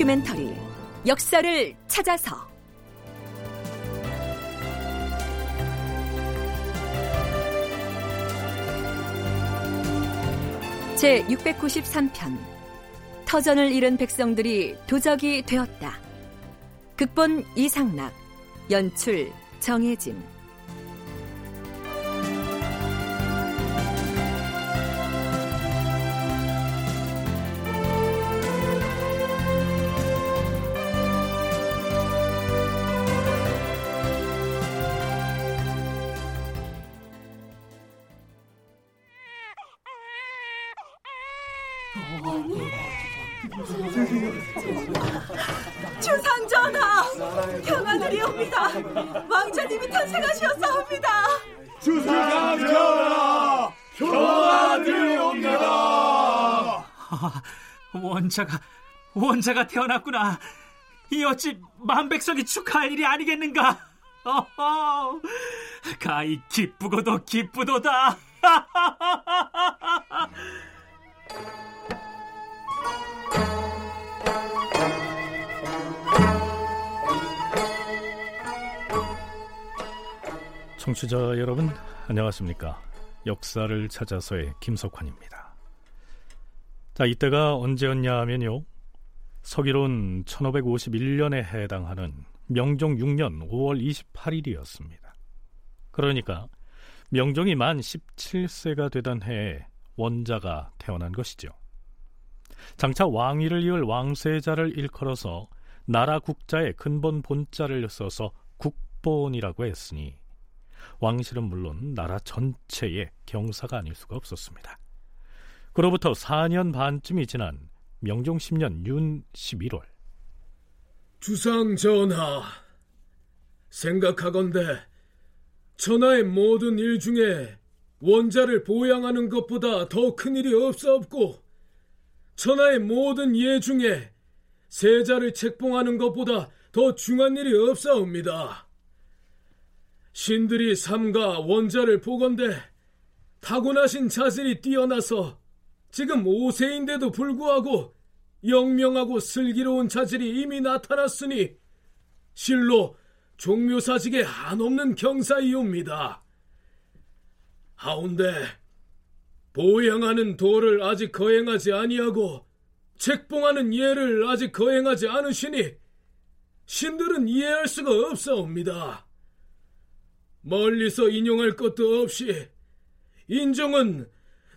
다큐멘터리 역사를 찾아서 제 693편 터전을 잃은 백성들이 도적이 되었다. 극본 이상락 연출 정혜진 원자가 원자가 태어났구나. 이 어찌 만백성이 축하할 일이 아니겠는가? 어허, 가히 기쁘고도 기쁘도다. 청취자 여러분 안녕하십니까? 역사를 찾아서의 김석환입니다 자 이때가 언제였냐 하면요. 서기론 1551년에 해당하는 명종 6년 5월 28일이었습니다. 그러니까 명종이 만 17세가 되던 해에 원자가 태어난 것이죠. 장차 왕위를 이을 왕세자를 일컬어서 나라 국자에 근본 본자를 써서 국본이라고 했으니 왕실은 물론 나라 전체의 경사가 아닐 수가 없었습니다. 그로부터 4년 반쯤이 지난 명종 10년 윤 11월 주상 전하 생각하건대 천하의 모든 일 중에 원자를 보양하는 것보다 더 큰 일이 없사옵고 천하의 모든 예 중에 세자를 책봉하는 것보다 더 중한 일이 없사옵니다. 신들이 삼가 원자를 보건대 타고나신 자질이 뛰어나서 지금 5세인데도 불구하고 영명하고 슬기로운 자질이 이미 나타났으니 실로 종묘사직에 한없는 경사이옵니다. 하운데 보양하는 도를 아직 거행하지 아니하고 책봉하는 예를 아직 거행하지 않으시니 신들은 이해할 수가 없사옵니다. 멀리서 인용할 것도 없이 인종은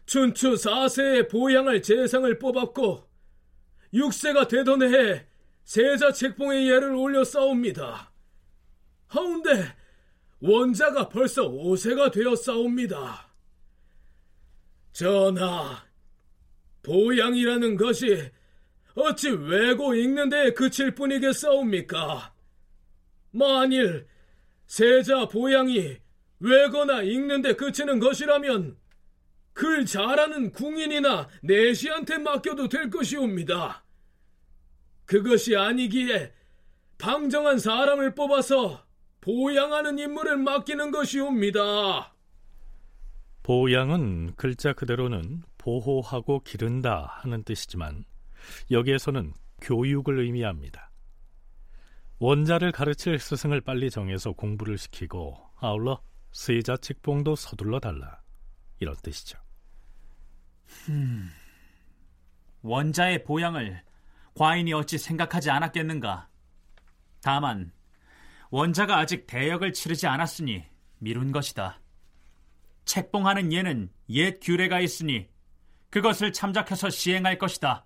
춘추 4세에 보양할 재상을 뽑았고 6세가 되던 해에 세자 책봉의 예를 올려 싸웁니다. 하운데 원자가 벌써 5세가 되어 싸웁니다. 전하, 보양이라는 것이 어찌 외고 읽는 데에 그칠 뿐이겠사옵니까? 만일 세자 보양이 외거나 읽는 데 그치는 것이라면 글 잘하는 궁인이나 내시한테 맡겨도 될 것이옵니다. 그것이 아니기에 방정한 사람을 뽑아서 보양하는 임무를 맡기는 것이옵니다. 보양은 글자 그대로는 보호하고 기른다 하는 뜻이지만 여기에서는 교육을 의미합니다. 원자를 가르칠 스승을 빨리 정해서 공부를 시키고 아울러 세자 책봉도 서둘러 달라 이런 뜻이죠. 음, 원자의 보양을 과인이 어찌 생각하지 않았겠는가? 다만 원자가 아직 대역을 치르지 않았으니 미룬 것이다. 책봉하는 예는 옛 규례가 있으니 그것을 참작해서 시행할 것이다.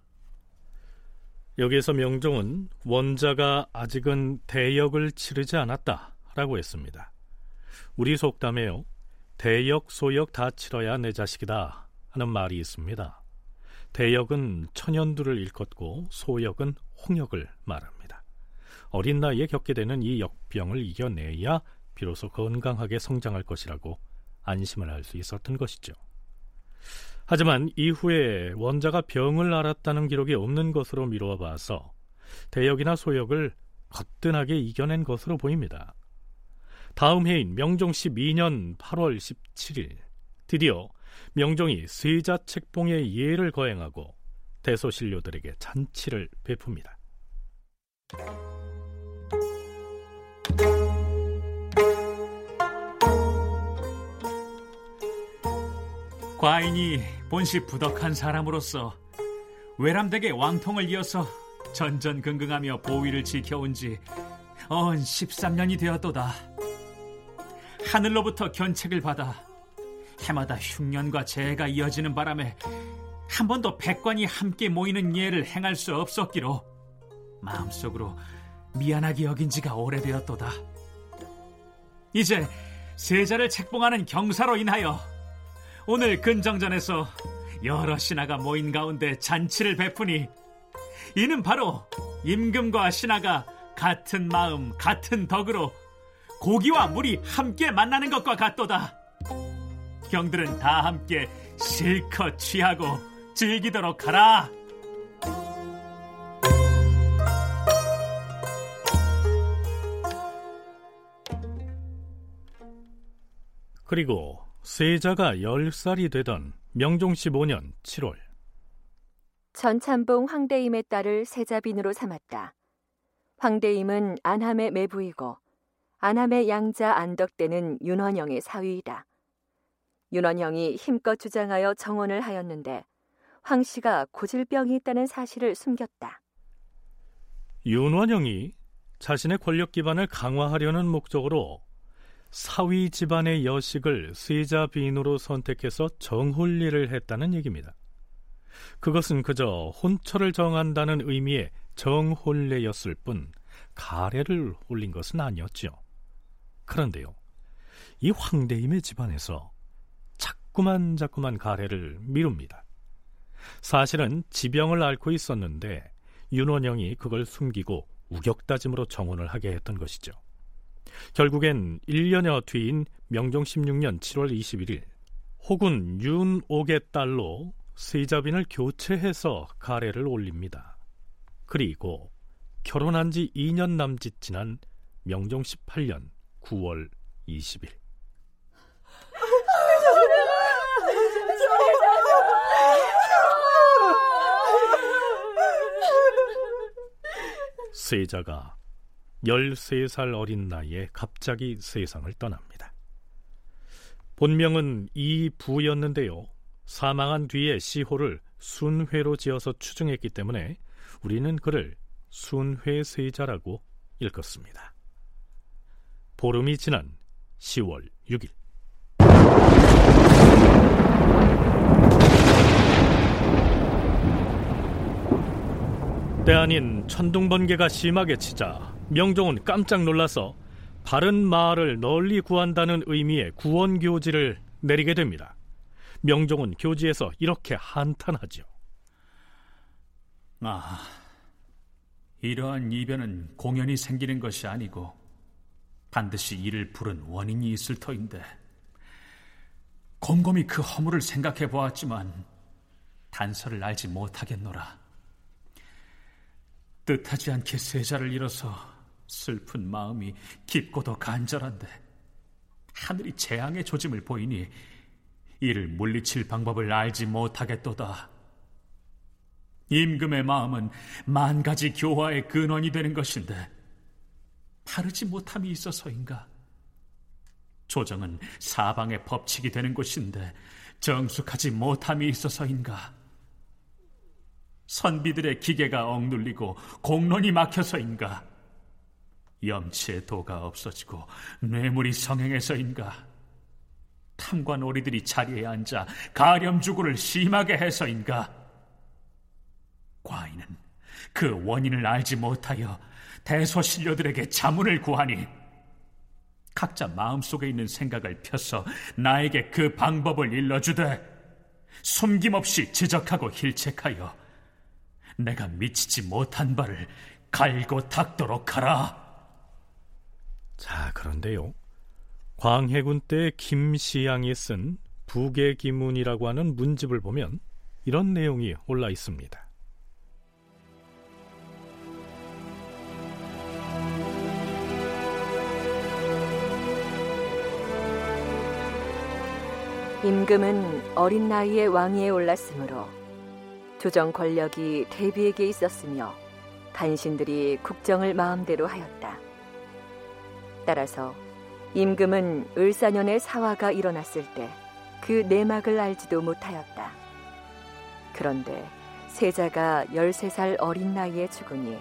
여기에서 명종은 원자가 아직은 대역을 치르지 않았다라고 했습니다. 우리 속담에요. 대역, 소역 다 치러야 내 자식이다 하는 말이 있습니다. 대역은 천연두를 일컫고 소역은 홍역을 말합니다. 어린 나이에 겪게 되는 이 역병을 이겨내야 비로소 건강하게 성장할 것이라고 안심을 할 수 있었던 것이죠. 하지만 이후에 원자가 병을 앓았다는 기록이 없는 것으로 미루어 봐서 대역이나 소역을 거뜬하게 이겨낸 것으로 보입니다. 다음 해인 명종 12년 8월 17일 드디어 명종이 세자 책봉의 예를 거행하고 대소신료들에게 잔치를 베풉니다. 과인이 본시 부덕한 사람으로서 외람되게 왕통을 이어서 전전긍긍하며 보위를 지켜온 지언 13년이 되었도다. 하늘로부터 견책을 받아 해마다 흉년과 재해가 이어지는 바람에 한 번도 백관이 함께 모이는 예를 행할 수 없었기로 마음속으로 미안하게 여긴 지가 오래되었도다. 이제 세자를 책봉하는 경사로 인하여 오늘 근정전에서 여러 신하가 모인 가운데 잔치를 베푸니 이는 바로 임금과 신하가 같은 마음, 같은 덕으로 고기와 물이 함께 만나는 것과 같도다. 경들은 다 함께 실컷 취하고 즐기도록 하라. 그리고 세자가 10살이 되던 명종 15년 7월 전참봉 황대임의 딸을 세자빈으로 삼았다. 황대임은 안함의 매부이고 안함의 양자 안덕대는 윤원영의 사위이다. 윤원영이 힘껏 주장하여 정원을 하였는데 황 씨가 고질병이 있다는 사실을 숨겼다. 윤원영이 자신의 권력 기반을 강화하려는 목적으로 사위 집안의 여식을 세자 비인으로 선택해서 정홀리를 했다는 얘기입니다. 그것은 그저 혼처를 정한다는 의미의 정홀례였을 뿐 가래를 올린 것은 아니었죠. 그런데요, 이 황대임의 집안에서 자꾸만 자꾸만 가래를 미룹니다. 사실은 지병을 앓고 있었는데 윤원영이 그걸 숨기고 우격다짐으로 정혼을 하게 했던 것이죠. 결국엔 1년여 뒤인 명종 16년 7월 21일 혹은 윤옥의 딸로 세자빈을 교체해서 가래를 올립니다. 그리고 결혼한 지 2년 남짓 지난 명종 18년 9월 20일 세자가 13살 어린 나이에 갑자기 세상을 떠납니다. 본명은 이부였는데요. 사망한 뒤에 시호를 순회로 지어서 추증했기 때문에 우리는 그를 순회세자라고 읽었습니다. 보름이 지난 10월 6일 때 아닌 천둥번개가 심하게 치자 명종은 깜짝 놀라서 바른 마을을 널리 구한다는 의미의 구원교지를 내리게 됩니다. 명종은 교지에서 이렇게 한탄하죠. 아, 이러한 이변은 공연이 생기는 것이 아니고 반드시 이를 부른 원인이 있을 터인데 곰곰이 그 허물을 생각해 보았지만 단서를 알지 못하겠노라. 뜻하지 않게 세자를 잃어서 슬픈 마음이 깊고도 간절한데 하늘이 재앙의 조짐을 보이니 이를 물리칠 방법을 알지 못하겠도다. 임금의 마음은 만 가지 교화의 근원이 되는 것인데 다르지 못함이 있어서인가? 조정은 사방의 법칙이 되는 곳인데 정숙하지 못함이 있어서인가? 선비들의 기계가 억눌리고 공론이 막혀서인가? 염치의 도가 없어지고 뇌물이 성행해서인가? 탐관 오리들이 자리에 앉아 가렴주구를 심하게 해서인가? 과인은 그 원인을 알지 못하여 대소신료들에게 자문을 구하니 각자 마음속에 있는 생각을 펴서 나에게 그 방법을 일러주되 숨김없이 지적하고 힐책하여 내가 미치지 못한 바를 갈고 닦도록 하라. 자, 그런데요. 광해군 때 김시양이 쓴 부계기문이라고 하는 문집을 보면 이런 내용이 올라 있습니다. 임금은 어린 나이에 왕위에 올랐으므로 조정 권력이 대비에게 있었으며 간신들이 국정을 마음대로 하였다. 따라서 임금은 을사년의 사화가 일어났을 때 그 내막을 알지도 못하였다. 그런데 세자가 13살 어린 나이에 죽으니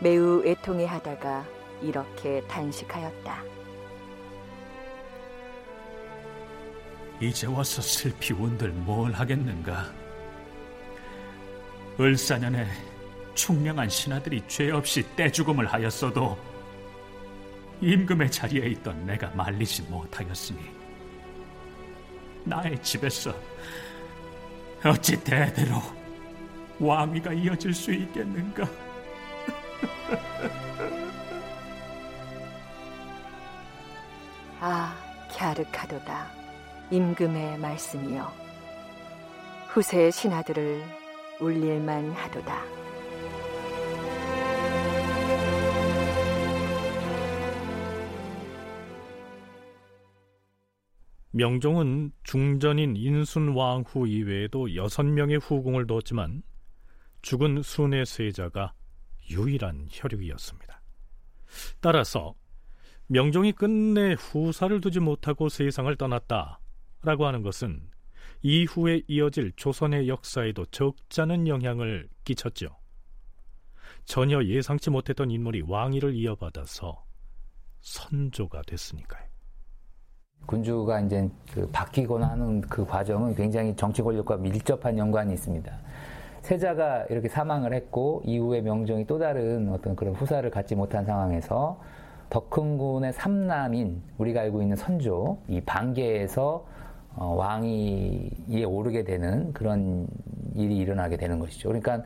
매우 애통해 하다가 이렇게 단식하였다. 이제 와서 슬피 온들 뭘 하겠는가? 을사년에 충명한 신하들이 죄 없이 떼죽음을 하였어도 임금의 자리에 있던 내가 말리지 못하였으니 나의 집에서 어찌 대대로 왕위가 이어질 수 있겠는가? 아, 갸륵하도다. 임금의 말씀이여. 후세의 신하들을 울릴만 하도다. 명종은 중전인 인순왕 후 이외에도 여섯 명의 후궁을 뒀지만 죽은 순의 세자가 유일한 혈육이었습니다. 따라서 명종이 끝내 후사를 두지 못하고 세상을 떠났다라고 하는 것은 이후에 이어질 조선의 역사에도 적잖은 영향을 끼쳤죠. 전혀 예상치 못했던 인물이 왕위를 이어받아서 선조가 됐으니까요. 군주가 이제 그 바뀌거나 하는 그 과정은 굉장히 정치 권력과 밀접한 연관이 있습니다. 세자가 이렇게 사망을 했고 이후에 명종이 또 다른 어떤 그런 후사를 갖지 못한 상황에서 덕흥군의 삼남인 우리가 알고 있는 선조 이 반계에서 어, 왕위에 오르게 되는 그런 일이 일어나게 되는 것이죠. 그러니까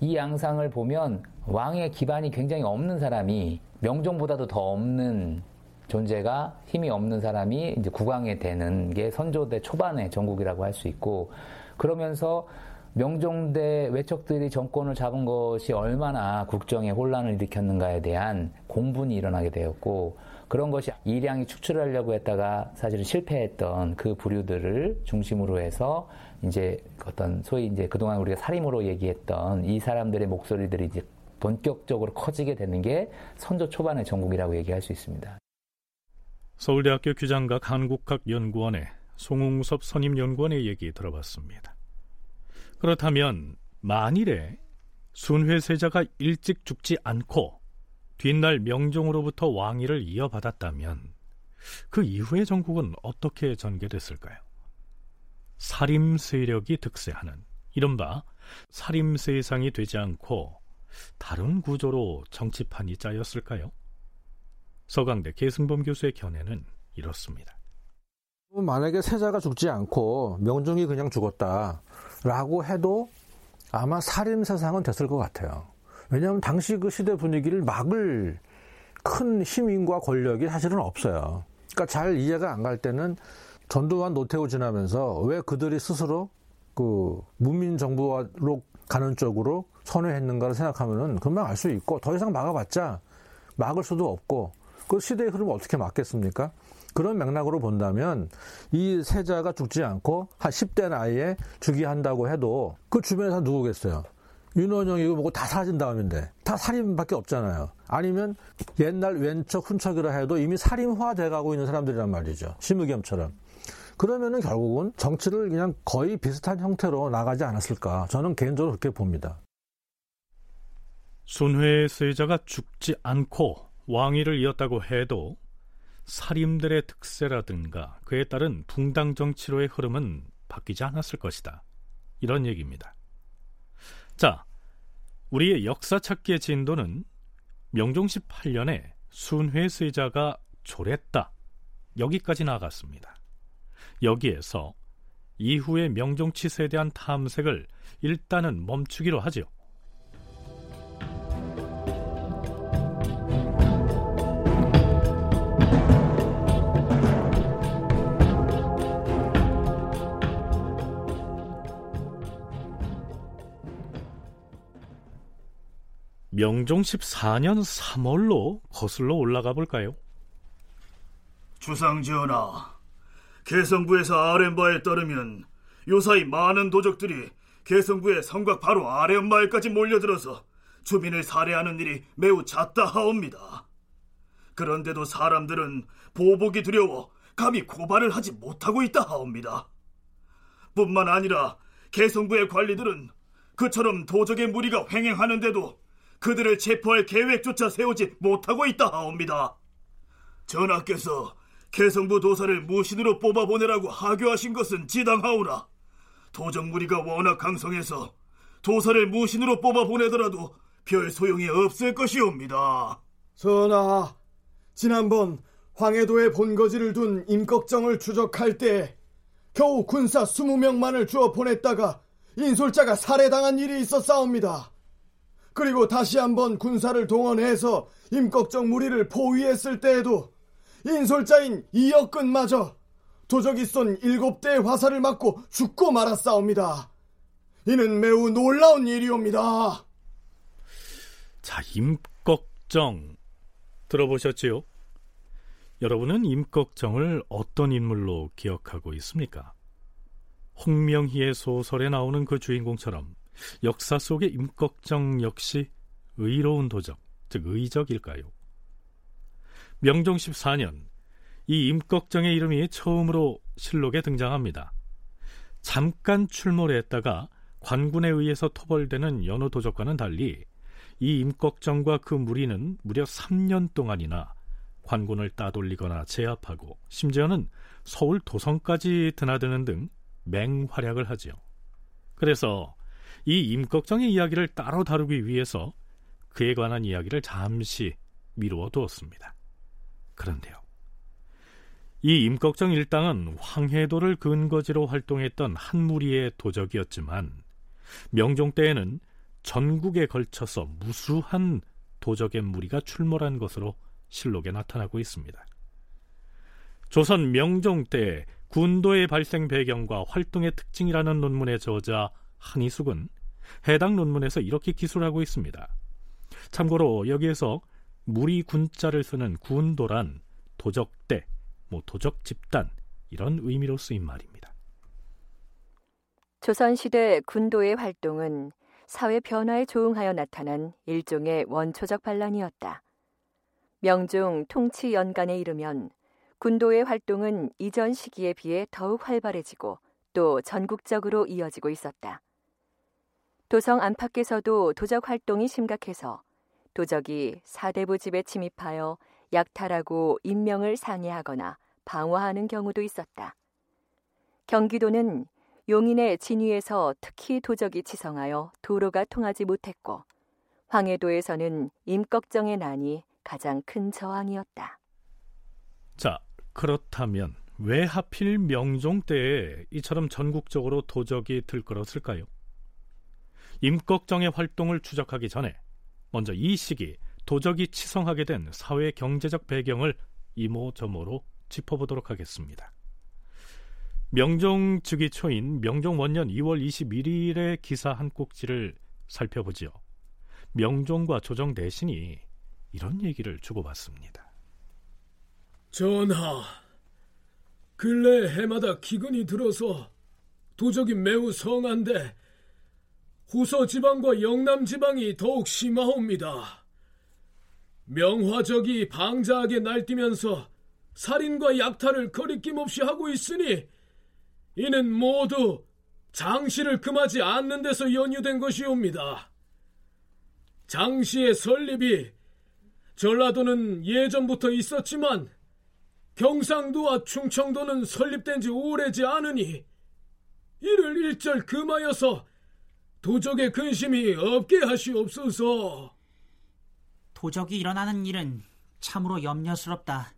이 양상을 보면 왕의 기반이 굉장히 없는 사람이 명종보다도 더 없는 존재가 힘이 없는 사람이 이제 국왕이 되는 게 선조대 초반의 전국이라고 할 수 있고 그러면서 명종대 외척들이 정권을 잡은 것이 얼마나 국정에 혼란을 일으켰는가에 대한 공분이 일어나게 되었고 그런 것이 일량이 축출하려고 했다가 사실은 실패했던 그 부류들을 중심으로 해서 이제 어떤 소위 이제 그동안 우리가 살림으로 얘기했던 이 사람들의 목소리들이 이제 본격적으로 커지게 되는 게 선조 초반의 전국이라고 얘기할 수 있습니다. 서울대학교 규장각 한국학연구원의 송웅섭 선임연구원의 얘기 들어봤습니다. 그렇다면 만일에 순회세자가 일찍 죽지 않고 뒷날 명종으로부터 왕위를 이어받았다면 그 이후의 전국은 어떻게 전개됐을까요? 살림 세력이 득세하는 이른바 살림 세상이 되지 않고 다른 구조로 정치판이 짜였을까요? 서강대 계승범 교수의 견해는 이렇습니다. 만약에 세자가 죽지 않고 명종이 그냥 죽었다라고 해도 아마 살인 세상은 됐을 것 같아요. 왜냐하면 당시 그 시대 분위기를 막을 큰 힘인과 권력이 사실은 없어요. 그러니까 잘 이해가 안 갈 때는 전두환 노태우 지나면서 왜 그들이 스스로 그 문민 정부로 가는 쪽으로 선회했는가를 생각하면은 금방 알 수 있고 더 이상 막아봤자 막을 수도 없고 그 시대의 흐름을 어떻게 막겠습니까? 그런 맥락으로 본다면 이 세자가 죽지 않고 한 10대 나이에 죽이한다고 해도 그 주변에서 누구겠어요? 윤원영이고 뭐고 다 사라진 다음인데 다 살인밖에 없잖아요. 아니면 옛날 왼척 훈척이라 해도 이미 살인화 돼가고 있는 사람들이란 말이죠. 심의겸처럼. 그러면은 결국은 정치를 그냥 거의 비슷한 형태로 나가지 않았을까. 저는 개인적으로 그렇게 봅니다. 순회 세자가 죽지 않고 왕위를 이었다고 해도 살인들의 특세라든가 그에 따른 붕당 정치로의 흐름은 바뀌지 않았을 것이다. 이런 얘기입니다. 자, 우리의 역사 찾기의 진도는 명종 18년에 순회 세자가 졸했다. 여기까지 나갔습니다. 여기에서 이후의 명종 치세에 대한 탐색을 일단은 멈추기로 하죠. 명종 14년 3월로 거슬러 올라가 볼까요? 주상전하, 개성부에서 아랫바에 따르면 요사이 많은 도적들이 개성부의 성곽 바로 아랫마을까지 몰려들어서 주민을 살해하는 일이 매우 잦다 하옵니다. 그런데도 사람들은 보복이 두려워 감히 고발을 하지 못하고 있다 하옵니다. 뿐만 아니라 개성부의 관리들은 그처럼 도적의 무리가 횡행하는데도 그들을 체포할 계획조차 세우지 못하고 있다 하옵니다. 전하께서 개성부 도사를 무신으로 뽑아보내라고 하교하신 것은 지당하오나 도적 무리가 워낙 강성해서 도사를 무신으로 뽑아보내더라도 별 소용이 없을 것이옵니다. 전하, 지난번 황해도에 본거지를 둔 임꺽정을 추적할 때 겨우 군사 20명만을 주어 보냈다가 인솔자가 살해당한 일이 있었사옵니다. 그리고 다시 한번 군사를 동원해서 임꺽정 무리를 포위했을 때에도 인솔자인 이역근마저 도적이 쏜 일곱 대의 화살을 맞고 죽고 말았사옵니다. 이는 매우 놀라운 일이옵니다. 자, 임꺽정 들어보셨지요? 여러분은 임꺽정을 어떤 인물로 기억하고 있습니까? 홍명희의 소설에 나오는 그 주인공처럼 역사 속의 임꺽정 역시 의로운 도적, 즉 의적일까요? 명종 14년 이 임꺽정의 이름이 처음으로 실록에 등장합니다. 잠깐 출몰 했다가 관군에 의해서 토벌되는 여느 도적과는 달리 이 임꺽정과 그 무리는 무려 3년 동안이나 관군을 따돌리거나 제압하고 심지어는 서울 도성까지 드나드는 등 맹활약을 하지요. 그래서 이 임꺽정의 이야기를 따로 다루기 위해서 그에 관한 이야기를 잠시 미루어 두었습니다. 그런데요. 이 임꺽정 일당은 황해도를 근거지로 활동했던 한 무리의 도적이었지만 명종 때에는 전국에 걸쳐서 무수한 도적의 무리가 출몰한 것으로 실록에 나타나고 있습니다. 조선 명종 때 군도의 발생 배경과 활동의 특징이라는 논문의 저자 한희숙은 해당 논문에서 이렇게 기술하고 있습니다. 참고로 여기에서 무리 군자를 쓰는 군도란 도적대, 뭐 도적 집단 이런 의미로 쓰인 말입니다. 조선시대 군도의 활동은 사회 변화에 조응하여 나타난 일종의 원초적 반란이었다. 명종 통치 연간에 이르면 군도의 활동은 이전 시기에 비해 더욱 활발해지고 또 전국적으로 이어지고 있었다. 도성 안팎에서도 도적 활동이 심각해서 도적이 사대부 집에 침입하여 약탈하고 인명을 상해하거나 방화하는 경우도 있었다. 경기도는 용인의 진위에서 특히 도적이 치성하여 도로가 통하지 못했고 황해도에서는 임꺽정의 난이 가장 큰 저항이었다. 자, 그렇다면 왜 하필 명종 때에 이처럼 전국적으로 도적이 들끓었을까요? 임꺽정의 활동을 추적하기 전에 먼저 이 시기 도적이 치성하게 된 사회 경제적 배경을 이모저모로 짚어보도록 하겠습니다. 명종 즉위 초인 명종 원년 2월 21일의 기사 한 꼭지를 살펴보지요. 명종과 조정 대신이 이런 얘기를 주고받습니다. 전하, 근래 해마다 기근이 들어서 도적이 매우 성한데 후서 지방과 영남 지방이 더욱 심하옵니다. 명화적이 방자하게 날뛰면서 살인과 약탈을 거리낌 없이 하고 있으니 이는 모두 장씨를 금하지 않는 데서 연유된 것이옵니다. 장씨의 설립이 전라도는 예전부터 있었지만 경상도와 충청도는 설립된 지 오래지 않으니 이를 일절 금하여서 도적의 근심이 없게 하시옵소서. 도적이 일어나는 일은 참으로 염려스럽다.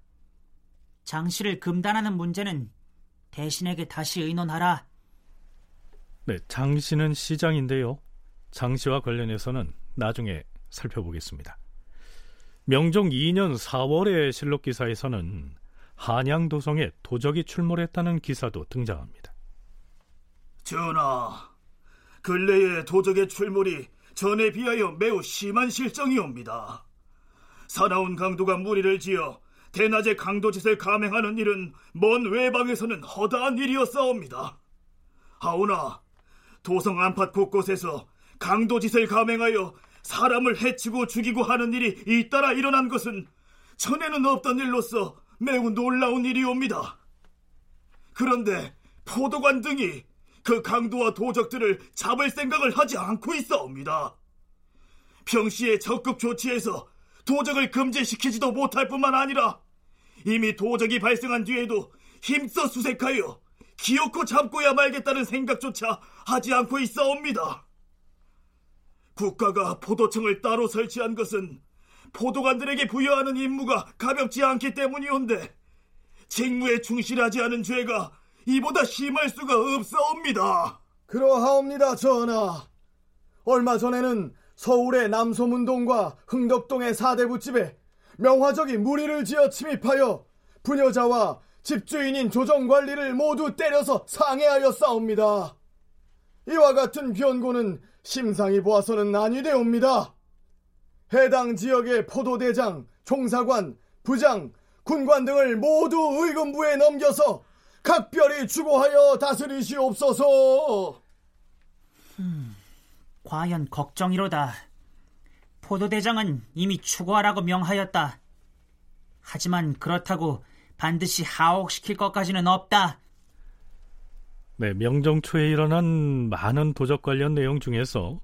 장씨를 금단하는 문제는 대신에게 다시 의논하라. 네, 장씨는 시장인데요. 장씨와 관련해서는 나중에 살펴보겠습니다. 명종 2년 4월의 실록 기사에서는 한양 도성에 도적이 출몰했다는 기사도 등장합니다. 전하, 근래에 도적의 출몰이 전에 비하여 매우 심한 실정이옵니다. 사나운 강도가 무리를 지어 대낮에 강도짓을 감행하는 일은 먼 외방에서는 허다한 일이었사옵니다. 하오나 도성 안팎 곳곳에서 강도짓을 감행하여 사람을 해치고 죽이고 하는 일이 잇따라 일어난 것은 전에는 없던 일로서 매우 놀라운 일이옵니다. 그런데 포도관 등이 그 강도와 도적들을 잡을 생각을 하지 않고 있어옵니다. 평시에 적극 조치해서 도적을 금지시키지도 못할 뿐만 아니라 이미 도적이 발생한 뒤에도 힘써 수색하여 기어코 잡고야 말겠다는 생각조차 하지 않고 있어옵니다. 국가가 포도청을 따로 설치한 것은 포도관들에게 부여하는 임무가 가볍지 않기 때문이온데 직무에 충실하지 않은 죄가 이보다 심할 수가 없사옵니다. 그러하옵니다, 전하. 얼마 전에는 서울의 남소문동과 흥덕동의 사대부집에 명화적인 무리를 지어 침입하여 부녀자와 집주인인 조정관리를 모두 때려서 상해하여 싸웁니다. 이와 같은 변고는 심상히 보아서는 아니 되옵니다. 해당 지역의 포도대장, 종사관, 부장, 군관 등을 모두 의금부에 넘겨서 각별히 추고하여 다스리시옵소서. 음, 과연 걱정이로다. 포도대장은 이미 추고하라고 명하였다. 하지만 그렇다고 반드시 하옥시킬 것까지는 없다. 네, 명정 초에 일어난 많은 도적 관련 내용 중에서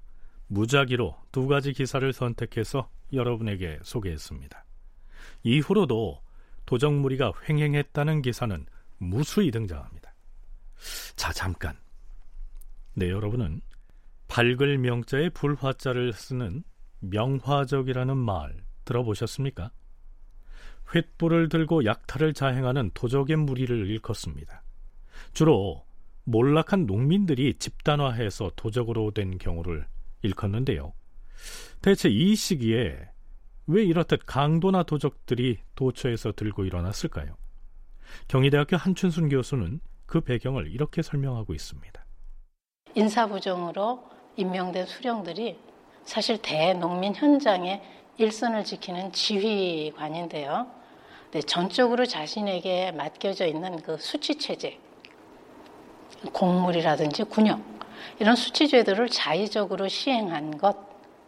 무작위로 두 가지 기사를 선택해서 여러분에게 소개했습니다. 이후로도 도적 무리가 횡행했다는 기사는 무수히 등장합니다. 자, 잠깐. 네, 여러분은 밝을 명자에 불화자를 쓰는 명화적이라는 말 들어보셨습니까? 횃불을 들고 약탈을 자행하는 도적의 무리를 일컫습니다. 주로 몰락한 농민들이 집단화해서 도적으로 된 경우를 일컫는데요. 대체 이 시기에 왜 이렇듯 강도나 도적들이 도처에서 들고 일어났을까요? 경희대학교 한춘순 교수는 그 배경을 이렇게 설명하고 있습니다. 인사부정으로 임명된 수령들이 사실 대농민 현장에 일선을 지키는 지휘관인데요. 네, 전적으로 자신에게 맡겨져 있는 그 수치 체제, 곡물이라든지 군역 이런 수치제도를 자의적으로 시행한 것,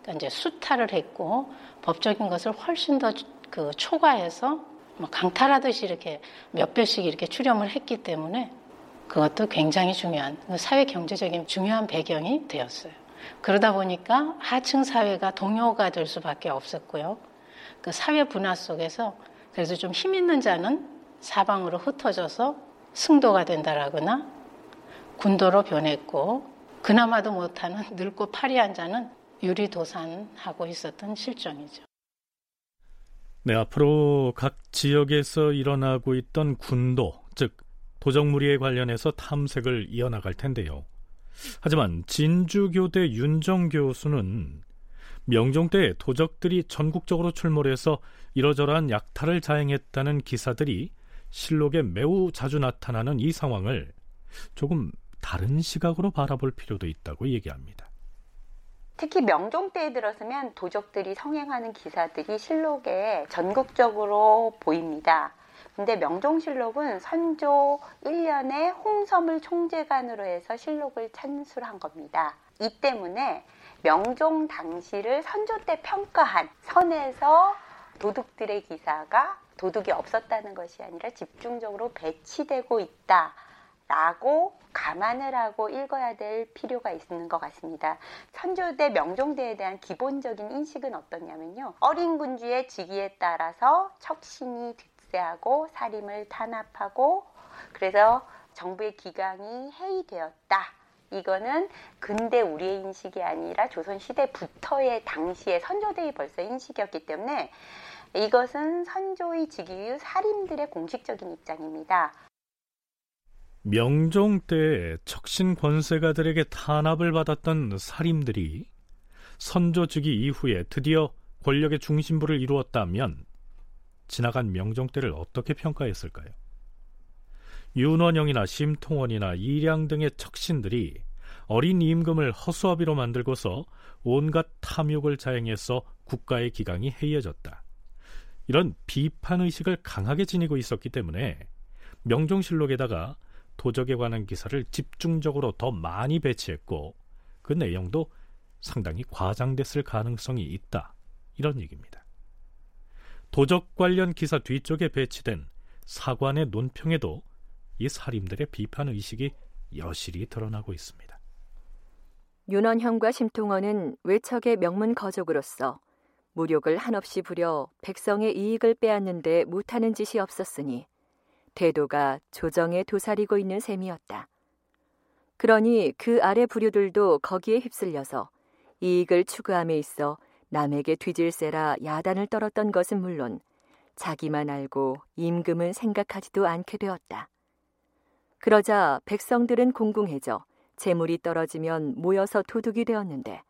그러니까 이제 수탈을 했고 법적인 것을 훨씬 더 그 초과해서 뭐 강탈하듯이 이렇게 몇 배씩 이렇게 출염을 했기 때문에 그것도 굉장히 중요한 그 사회 경제적인 중요한 배경이 되었어요. 그러다 보니까 하층 사회가 동요가 될 수밖에 없었고요. 그 사회 분화 속에서 그래서 좀 힘 있는 자는 사방으로 흩어져서 승도가 된다라거나 군도로 변했고 그나마도 못하는 늙고 파리한 자는 유리도산하고 있었던 실정이죠. 네, 앞으로 각 지역에서 일어나고 있던 군도, 즉 도적무리에 관련해서 탐색을 이어나갈 텐데요. 하지만 진주교대 윤정 교수는 명종 때 도적들이 전국적으로 출몰해서 이러저러한 약탈을 자행했다는 기사들이 실록에 매우 자주 나타나는 이 상황을 조금 다른 시각으로 바라볼 필요도 있다고 얘기합니다. 특히 명종 때에 들어서면 도적들이 성행하는 기사들이 실록에 전국적으로 보입니다. 근데 명종실록은 선조 1년에 홍섬을 총재관으로 해서 실록을 찬술한 겁니다. 이 때문에 명종 당시를 선조 때 평가한 선에서 도둑들의 기사가 도둑이 없었다는 것이 아니라 집중적으로 배치되고 있다. 라고 감안을 하고 읽어야 될 필요가 있는 것 같습니다. 선조대 명종대에 대한 기본적인 인식은 어떠냐면요. 어린 군주의 직위에 따라서 척신이 득세하고 사림을 탄압하고 그래서 정부의 기강이 해이되었다. 이거는 근대 우리의 인식이 아니라 조선시대부터의 당시의 선조대의 벌써 인식이었기 때문에 이것은 선조의 직위 사림들의 공식적인 입장입니다. 명종 때 척신 권세가들에게 탄압을 받았던 살인들이 선조주기 이후에 드디어 권력의 중심부를 이루었다면 지나간 명종 때를 어떻게 평가했을까요? 윤원영이나 심통원이나 이량 등의 척신들이 어린 임금을 허수아비로 만들고서 온갖 탐욕을 자행해서 국가의 기강이 해이해졌다. 이런 비판 의식을 강하게 지니고 있었기 때문에 명종실록에다가 도적에 관한 기사를 집중적으로 더 많이 배치했고 그 내용도 상당히 과장됐을 가능성이 있다. 이런 얘기입니다. 도적 관련 기사 뒤쪽에 배치된 사관의 논평에도 이 살인들의 비판 의식이 여실히 드러나고 있습니다. 윤원형과 심통원은 외척의 명문 거족으로서 무력을 한없이 부려 백성의 이익을 빼앗는데 못하는 짓이 없었으니 대도가 조정에 도사리고 있는 셈이었다. 그러니 그 아래 부류들도 거기에 휩쓸려서 이익을 추구함에 있어 남에게 뒤질세라 야단을 떨었던 것은 물론 자기만 알고 임금은 생각하지도 않게 되었다. 그러자 백성들은 공공해져 재물이 떨어지면 모여서 도둑이 되었는데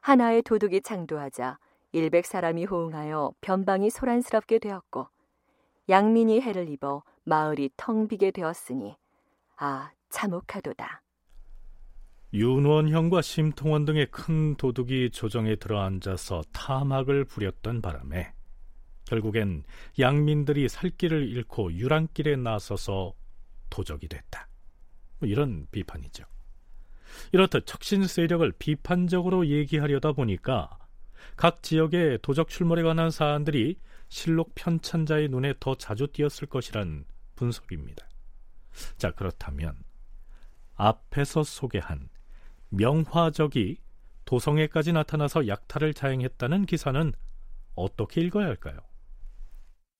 하나의 도둑이 창도하자 일백 사람이 호응하여 변방이 소란스럽게 되었고 양민이 해를 입어 마을이 텅 비게 되었으니 아 참혹하도다. 윤원형과 심통원 등의 큰 도둑이 조정에 들어앉아서 타막을 부렸던 바람에 결국엔 양민들이 살 길을 잃고 유랑길에 나서서 도적이 됐다. 뭐 이런 비판이죠. 이렇듯 척신 세력을 비판적으로 얘기하려다 보니까 각 지역의 도적 출몰에 관한 사안들이 실록 편찬자의 눈에 더 자주 띄었을 것이란 분석입니다. 자, 그렇다면 앞에서 소개한 명화적이 도성에까지 나타나서 약탈을 자행했다는 기사는 어떻게 읽어야 할까요?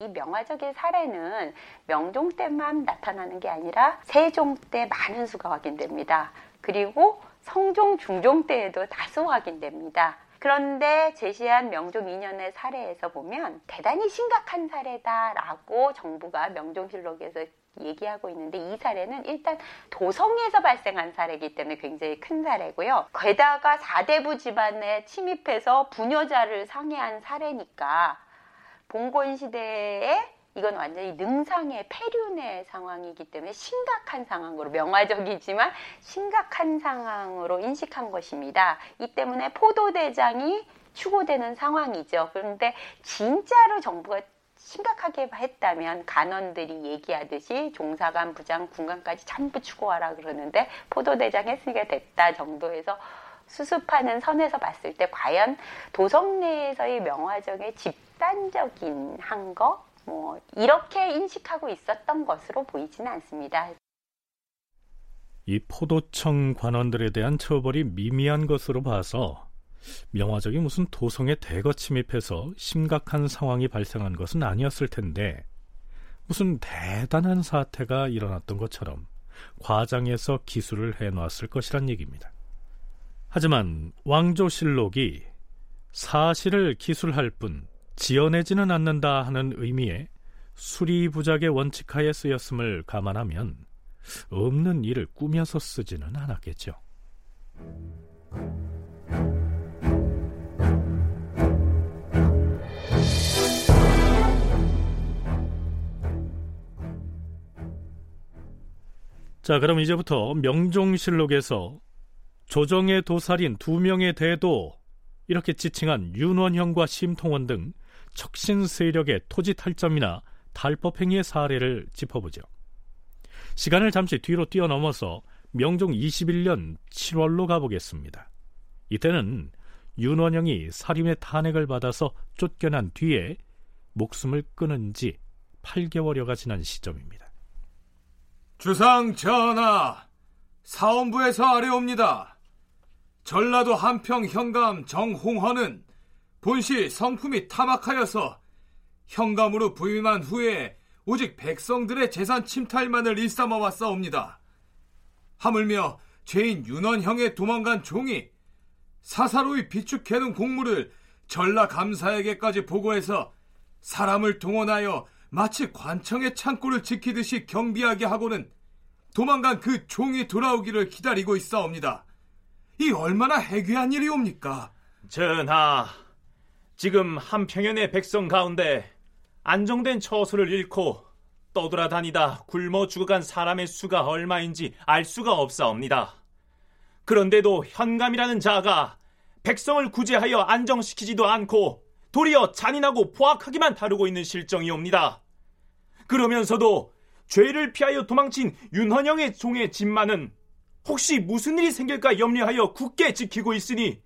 이 명화적인 사례는 명종 때만 나타나는 게 아니라 세종 때 많은 수가 확인됩니다. 그리고 성종, 중종 때에도 다수 확인됩니다. 그런데 제시한 명종 2년의 사례에서 보면 대단히 심각한 사례다라고 정부가 명종실록에서 얘기하고 있는데 이 사례는 일단 도성에서 발생한 사례이기 때문에 굉장히 큰 사례고요. 게다가 사대부 집안에 침입해서 부녀자를 상해한 사례니까 봉건 시대에 이건 완전히 능상의 폐륜의 상황이기 때문에 심각한 상황으로 명화적이지만 심각한 상황으로 인식한 것입니다. 이 때문에 포도대장이 추구되는 상황이죠. 그런데 진짜로 정부가 심각하게 했다면 간원들이 얘기하듯이 종사관, 부장, 군관까지 전부 추구하라 그러는데 포도대장 했으니까 됐다 정도에서 수습하는 선에서 봤을 때 과연 도성 내에서의 명화정의 집단적인 한 거, 뭐 이렇게 인식하고 있었던 것으로 보이지는 않습니다. 이 포도청 관원들에 대한 처벌이 미미한 것으로 봐서 명화적이 무슨 도성에 대거 침입해서 심각한 상황이 발생한 것은 아니었을 텐데 무슨 대단한 사태가 일어났던 것처럼 과장해서 기술을 해놓았을 것이란 얘기입니다. 하지만 왕조실록이 사실을 기술할 뿐 지어내지는 않는다 하는 의미의 수리부작의 원칙하에 쓰였음을 감안하면 없는 일을 꾸며서 쓰지는 않았겠죠. 자, 그럼 이제부터 명종실록에서 조정의 도살인 두 명의 대도 이렇게 지칭한 윤원형과 심통원 등 척신 세력의 토지 탈점이나 탈법 행위의 사례를 짚어보죠. 시간을 잠시 뒤로 뛰어넘어서 명종 21년 7월로 가보겠습니다. 이때는 윤원영이 살인의 탄핵을 받아서 쫓겨난 뒤에 목숨을 끊은 지 8개월여가 지난 시점입니다. 주상 전하, 사원부에서 아뢰옵니다. 전라도 한평 현감 정홍헌은 본시 성품이 타막하여서 현감으로 부임한 후에 오직 백성들의 재산 침탈만을 일삼아 왔사옵니다. 하물며 죄인 윤원형의 도망간 종이 사사로이 비축해둔 공물을 전라 감사에게까지 보고해서 사람을 동원하여 마치 관청의 창고를 지키듯이 경비하게 하고는 도망간 그 종이 돌아오기를 기다리고 있사옵니다. 이 얼마나 해괴한 일이옵니까? 전하, 지금 한평연의 백성 가운데 안정된 처소를 잃고 떠돌아다니다 굶어 죽어간 사람의 수가 얼마인지 알 수가 없사옵니다. 그런데도 현감이라는 자가 백성을 구제하여 안정시키지도 않고 도리어 잔인하고 포악하기만 다루고 있는 실정이옵니다. 그러면서도 죄를 피하여 도망친 윤헌영의 종의 집만은 혹시 무슨 일이 생길까 염려하여 굳게 지키고 있으니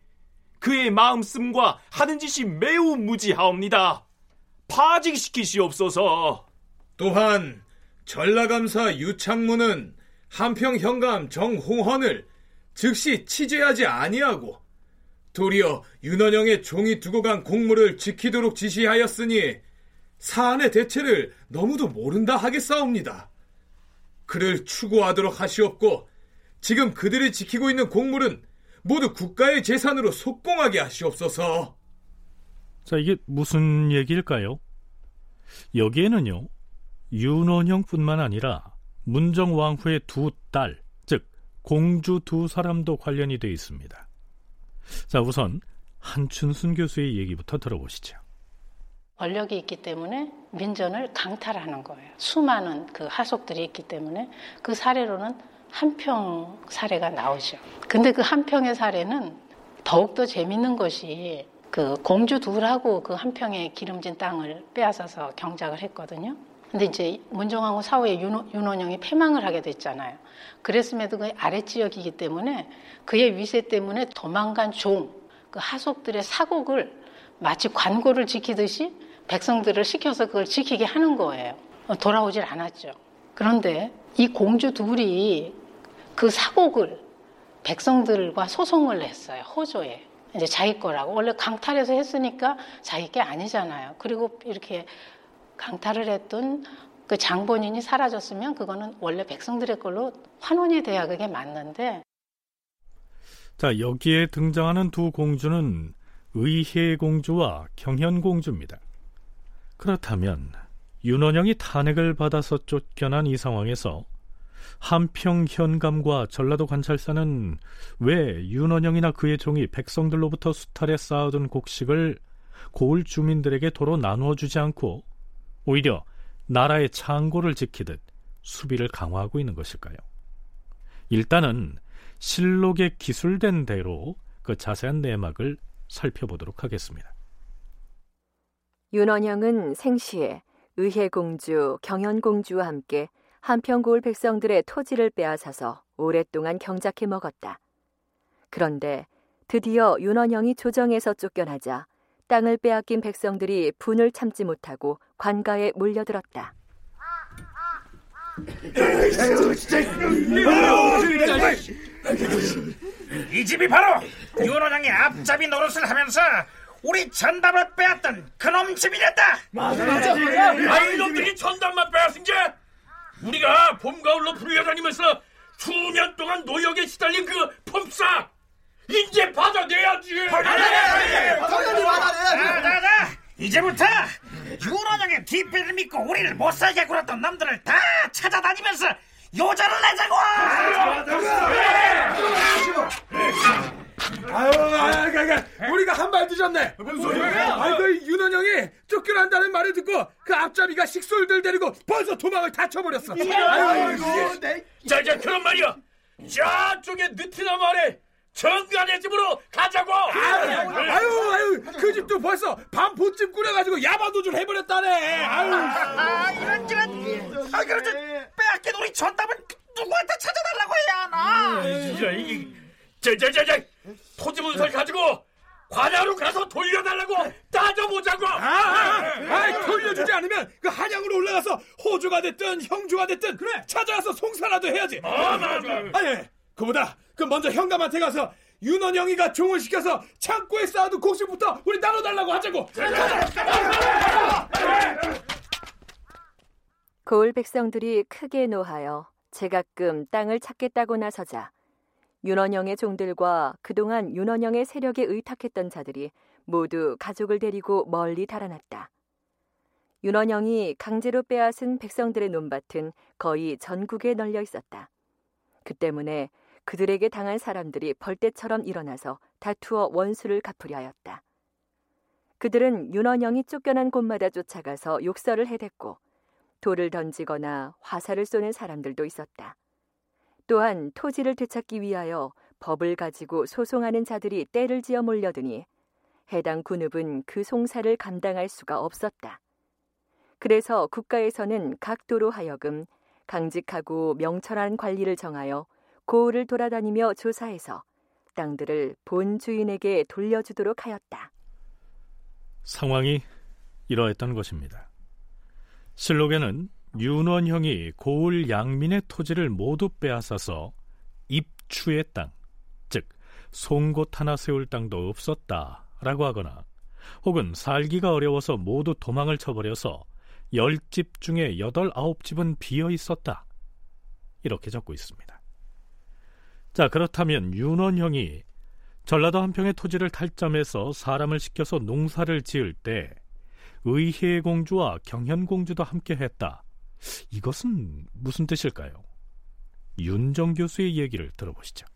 그의 마음씀과 하는 짓이 매우 무지하옵니다. 파직시키시옵소서. 또한 전라감사 유창문은 한평 현감 정홍헌을 즉시 치죄하지 아니하고 도리어 윤원영의 종이 두고 간 공물을 지키도록 지시하였으니 사안의 대체를 너무도 모른다 하겠사옵니다. 그를 추구하도록 하시옵고 지금 그들이 지키고 있는 공물은 모두 국가의 재산으로 속공하게 하시옵소서. 자, 이게 무슨 얘기일까요? 여기에는요, 윤원형뿐만 아니라 문정왕후의 두 딸, 즉 공주 두 사람도 관련이 되어 있습니다. 자, 우선 한춘순 교수의 얘기부터 들어보시죠. 권력이 있기 때문에 민전을 강탈하는 거예요. 수많은 그 하속들이 있기 때문에 그 사례로는 한평 사례가 나오죠. 근데 그 한평의 사례는 더욱더 재밌는 것이 그 공주 둘하고 그 한평의 기름진 땅을 빼앗아서 경작을 했거든요. 근데 이제 문정왕후 사후에 윤원, 영이 패망을 하게 됐잖아요. 그랬음에도 그 아랫지역이기 때문에 그의 위세 때문에 도망간 종, 그 하속들의 사곡을 마치 관고를 지키듯이 백성들을 시켜서 그걸 지키게 하는 거예요. 돌아오질 않았죠. 그런데 이 공주 둘이 그 사곡을 백성들과 소송을 했어요. 호조에. 이제 자기 거라고. 원래 강탈해서 했으니까 자기 게 아니잖아요. 그리고 이렇게 강탈을 했던 그 장본인이 사라졌으면 그거는 원래 백성들의 걸로 환원이 돼야 그게 맞는데. 자, 여기에 등장하는 두 공주는 의혜 공주와 경현 공주입니다. 그렇다면 윤원영이 탄핵을 받아서 쫓겨난 이 상황에서 한평 현감과 전라도 관찰사는 왜 윤원영이나 그의 종이 백성들로부터 수탈해 쌓아둔 곡식을 고을 주민들에게 도로 나누어 주지 않고 오히려 나라의 창고를 지키듯 수비를 강화하고 있는 것일까요? 일단은 실록에 기술된 대로 그 자세한 내막을 살펴보도록 하겠습니다. 윤원영은 생시에 의혜공주, 경연공주와 함께 한평고을 백성들의 토지를 빼앗아서 오랫동안 경작해 먹었다. 그런데 드디어 윤원영이 조정에서 쫓겨나자 땅을 빼앗긴 백성들이 분을 참지 못하고 관가에 몰려들었다. 이 집이 바로 윤원영의 앞잡이 노릇을 하면서 우리 전담을 빼앗던 그놈 집이랬다. 맞아, 맞아, 맞아. 아, 이놈들이 전담만 빼앗은 게 우리가 봄, 가을로 불려다니면서 수년 동안 노역에 시달린 그 품삯 이제 받아내야지. 받아내야지. 받아내야지. 이제부터 윤원영의 뒷배를 믿고 우리를 못 살게 굴었던 놈들을 다 찾아다니면서 요자를 내자고. 아유, 아유, 아유, 우리가 한발 늦었네. 무슨 소리야? 아이, 그 윤원영이 쫓겨난다는 말을 듣고 그 앞잡이가 식솔들 데리고 벌써 도망을 다 쳐버렸어. 아유, 자, 자, 그런 말이야. 저쪽에 느티나무 아래 정관의 집으로 가자고. 아유, 아유, 아유, 그 집도 벌써 밤 보집 꾸려가지고 야마도좀 해버렸다네. 아유, 아, 이런 저런. 아, 그렇죠. 빼앗긴 우리 전담은 누구한테 찾아달라고 해야 하나? 진짜 이. 저저저저 토지 문서를 가지고 관야로 가서 돌려달라고 따져보자고. 아, 아, 아, 돌려주지 않으면 그 한양으로 올라가서 호주가 됐든 형주가 됐든 그래 찾아와서 송사라도 해야지. 아, 맞아. 아니, 그보다 그 먼저 현감한테 가서 윤원영이가 종을 시켜서 창고에 쌓아둔 곡식부터 우리 나눠달라고 하자고. 고을 백성들이 크게 노하여 제가끔 땅을 찾겠다고 나서자 윤원영의 종들과 그동안 윤원영의 세력에 의탁했던 자들이 모두 가족을 데리고 멀리 달아났다. 윤원영이 강제로 빼앗은 백성들의 논밭은 거의 전국에 널려 있었다. 그 때문에 그들에게 당한 사람들이 벌떼처럼 일어나서 다투어 원수를 갚으려 하였다. 그들은 윤원영이 쫓겨난 곳마다 쫓아가서 욕설을 해댔고 돌을 던지거나 화살을 쏘는 사람들도 있었다. 또한 토지를 되찾기 위하여 법을 가지고 소송하는 자들이 때를 지어 몰려드니 해당 군읍은 그 송사를 감당할 수가 없었다. 그래서 국가에서는 각 도로 하여금 강직하고 명철한 관리를 정하여 고을을 돌아다니며 조사해서 땅들을 본 주인에게 돌려주도록 하였다. 상황이 이러했던 것입니다. 실록에는 윤원형이 고을 양민의 토지를 모두 빼앗아서 입추의 땅, 즉 송곳 하나 세울 땅도 없었다라고 하거나 혹은 살기가 어려워서 모두 도망을 쳐버려서 열 집 중에 여덟 아홉 집은 비어 있었다. 이렇게 적고 있습니다. 자, 그렇다면 윤원형이 전라도 한평의 토지를 탈점해서 사람을 시켜서 농사를 지을 때 의혜공주와 경현공주도 함께 했다. 이것은 무슨 뜻일까요? 윤정 교수의 얘기를 들어보시죠.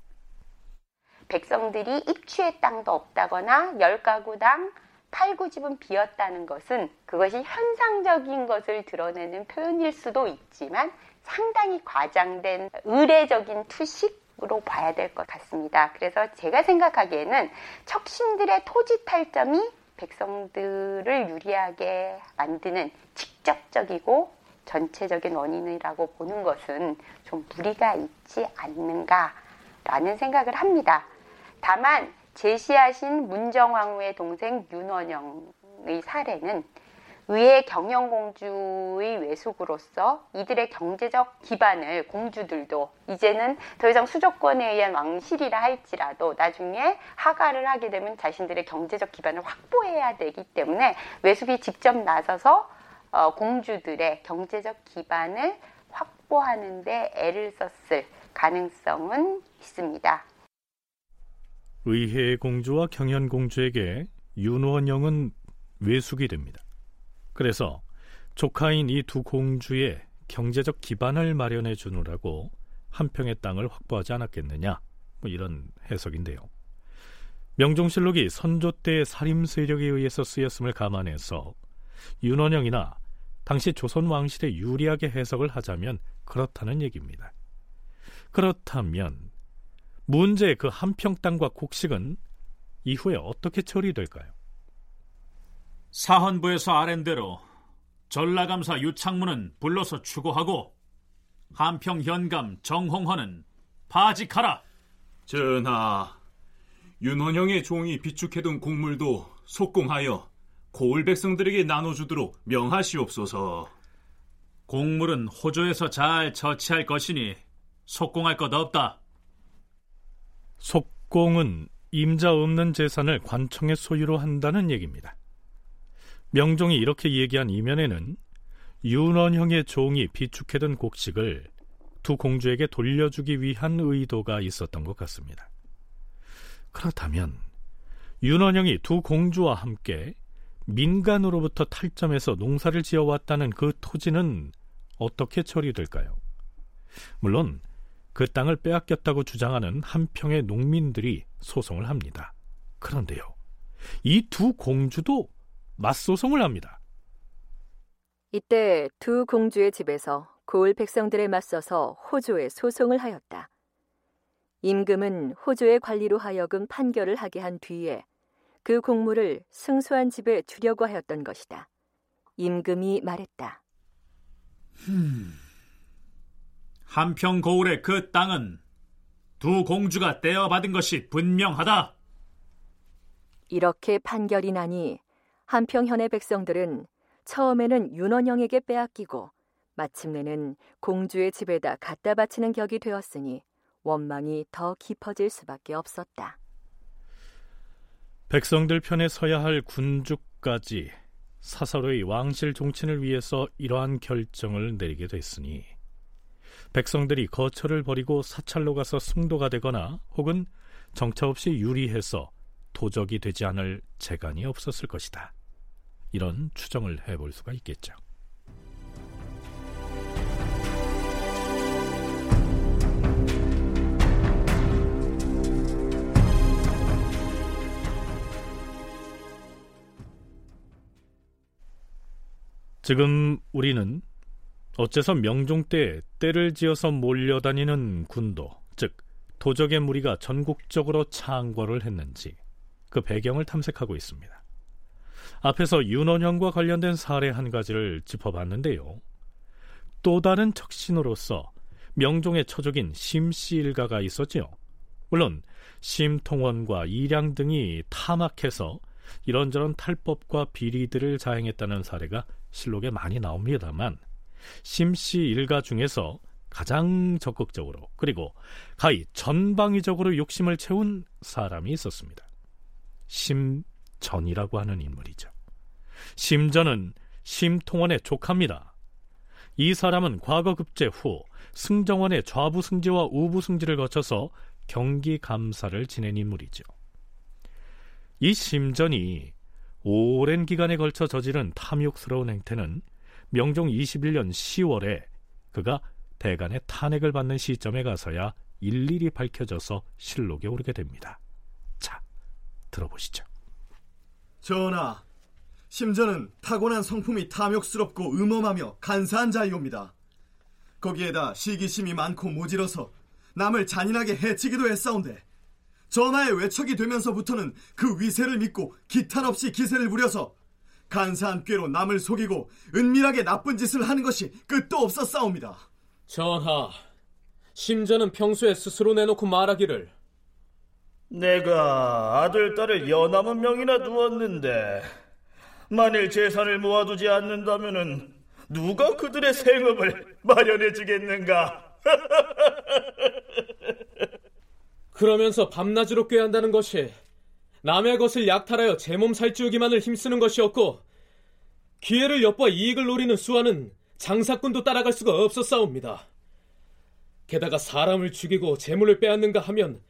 백성들이 입추의 땅도 없다거나 열 가구당 8, 9집은 비었다는 것은 그것이 현상적인 것을 드러내는 표현일 수도 있지만 상당히 과장된 의례적인 투식으로 봐야 될 것 같습니다. 그래서 제가 생각하기에는 척신들의 토지 탈점이 백성들을 유리하게 만드는 직접적이고 전체적인 원인이라고 보는 것은 좀 무리가 있지 않는가라는 생각을 합니다. 다만 제시하신 문정왕후의 동생 윤원영의 사례는 의회 경영공주의 외숙으로서 이들의 경제적 기반을 공주들도 이제는 더 이상 수조권에 의한 왕실이라 할지라도 나중에 하가를 하게 되면 자신들의 경제적 기반을 확보해야 되기 때문에 외숙이 직접 나서서 어, 공주들의 경제적 기반을 확보하는데 애를 썼을 가능성은 있습니다. 의회 공주와 경현 공주에게 윤원영은 외숙이 됩니다. 그래서 조카인 이 두 공주의 경제적 기반을 마련해 주느라고 한 평의 땅을 확보하지 않았겠느냐 뭐 이런 해석인데요. 명종실록이 선조 때의 살림 세력에 의해서 쓰였음을 감안해서 윤원영이나 당시 조선 왕실에 유리하게 해석을 하자면 그렇다는 얘기입니다. 그렇다면 문제의 그 한평 땅과 곡식은 이후에 어떻게 처리될까요? 사헌부에서 아랜대로 전라감사 유창문은 불러서 추고하고 한평 현감 정홍헌은 파직하라. 전하, 윤원영의 종이 비축해둔 곡물도 속공하여 고을 백성들에게 나눠주도록 명하시옵소서. 곡물은 호조에서 잘 처치할 것이니 속공할 것 없다. 속공은 임자 없는 재산을 관청의 소유로 한다는 얘기입니다. 명종이 이렇게 얘기한 이면에는 윤원형의 종이 비축해둔 곡식을 두 공주에게 돌려주기 위한 의도가 있었던 것 같습니다. 그렇다면 윤원형이 두 공주와 함께 민간으로부터 탈점해서 농사를 지어왔다는 그 토지는 어떻게 처리될까요? 물론 그 땅을 빼앗겼다고 주장하는 한평의 농민들이 소송을 합니다. 그런데요, 이 두 공주도 맞소송을 합니다. 이때 두 공주의 집에서 고을 백성들에 맞서서 호조에 소송을 하였다. 임금은 호조의 관리로 하여금 판결을 하게 한 뒤에 그 공물을 승소한 집에 주려고 하였던 것이다. 임금이 말했다. 흠, 한평 고을의 그 땅은 두 공주가 떼어받은 것이 분명하다. 이렇게 판결이 나니 한평현의 백성들은 처음에는 윤원영에게 빼앗기고 마침내는 공주의 집에다 갖다 바치는 격이 되었으니 원망이 더 깊어질 수밖에 없었다. 백성들 편에 서야 할 군주까지 사사로이 왕실 종친을 위해서 이러한 결정을 내리게 됐으니 백성들이 거처를 버리고 사찰로 가서 승도가 되거나 혹은 정처 없이 유리해서 도적이 되지 않을 재간이 없었을 것이다. 이런 추정을 해볼 수가 있겠죠. 지금 우리는 어째서 명종 때 때를 지어서 몰려다니는 군도, 즉 도적의 무리가 전국적으로 창궐을 했는지 그 배경을 탐색하고 있습니다. 앞에서 윤원형과 관련된 사례 한 가지를 짚어봤는데요. 또 다른 척신으로서 명종의 처족인 심씨 일가가 있었지요. 물론 심통원과 이량 등이 타막해서 이런저런 탈법과 비리들을 자행했다는 사례가 실록에 많이 나옵니다만 심씨 일가 중에서 가장 적극적으로 그리고 가히 전방위적으로 욕심을 채운 사람이 있었습니다. 심전이라고 하는 인물이죠. 심전은 심통원의 조카입니다. 이 사람은 과거 급제 후 승정원의 좌부 승지와 우부 승지를 거쳐서 경기 감사를 지낸 인물이죠. 이 심전이 오랜 기간에 걸쳐 저지른 탐욕스러운 행태는 명종 21년 10월에 그가 대간의 탄핵을 받는 시점에 가서야 일일이 밝혀져서 실록에 오르게 됩니다. 자, 들어보시죠. 전하, 심전은 타고난 성품이 탐욕스럽고 음험하며 간사한 자이옵니다. 거기에다 시기심이 많고 모질어서 남을 잔인하게 해치기도 했사온데 전하의 외척이 되면서부터는 그 위세를 믿고 기탄 없이 기세를 부려서 간사한 꾀로 남을 속이고 은밀하게 나쁜 짓을 하는 것이 끝도 없었사옵니다. 전하, 심전은 평소에 스스로 내놓고 말하기를 내가 아들, 딸을 연함은 명이나 두었는데 만일 재산을 모아두지 않는다면은 누가 그들의 생업을 마련해 주겠는가? 그러면서 밤낮으로 꾀한다는 것이 남의 것을 약탈하여 제 몸 살찌우기만을 힘쓰는 것이었고 기회를 엿봐 이익을 노리는 수완은 장사꾼도 따라갈 수가 없었사옵니다. 게다가 사람을 죽이고 재물을 빼앗는가 하면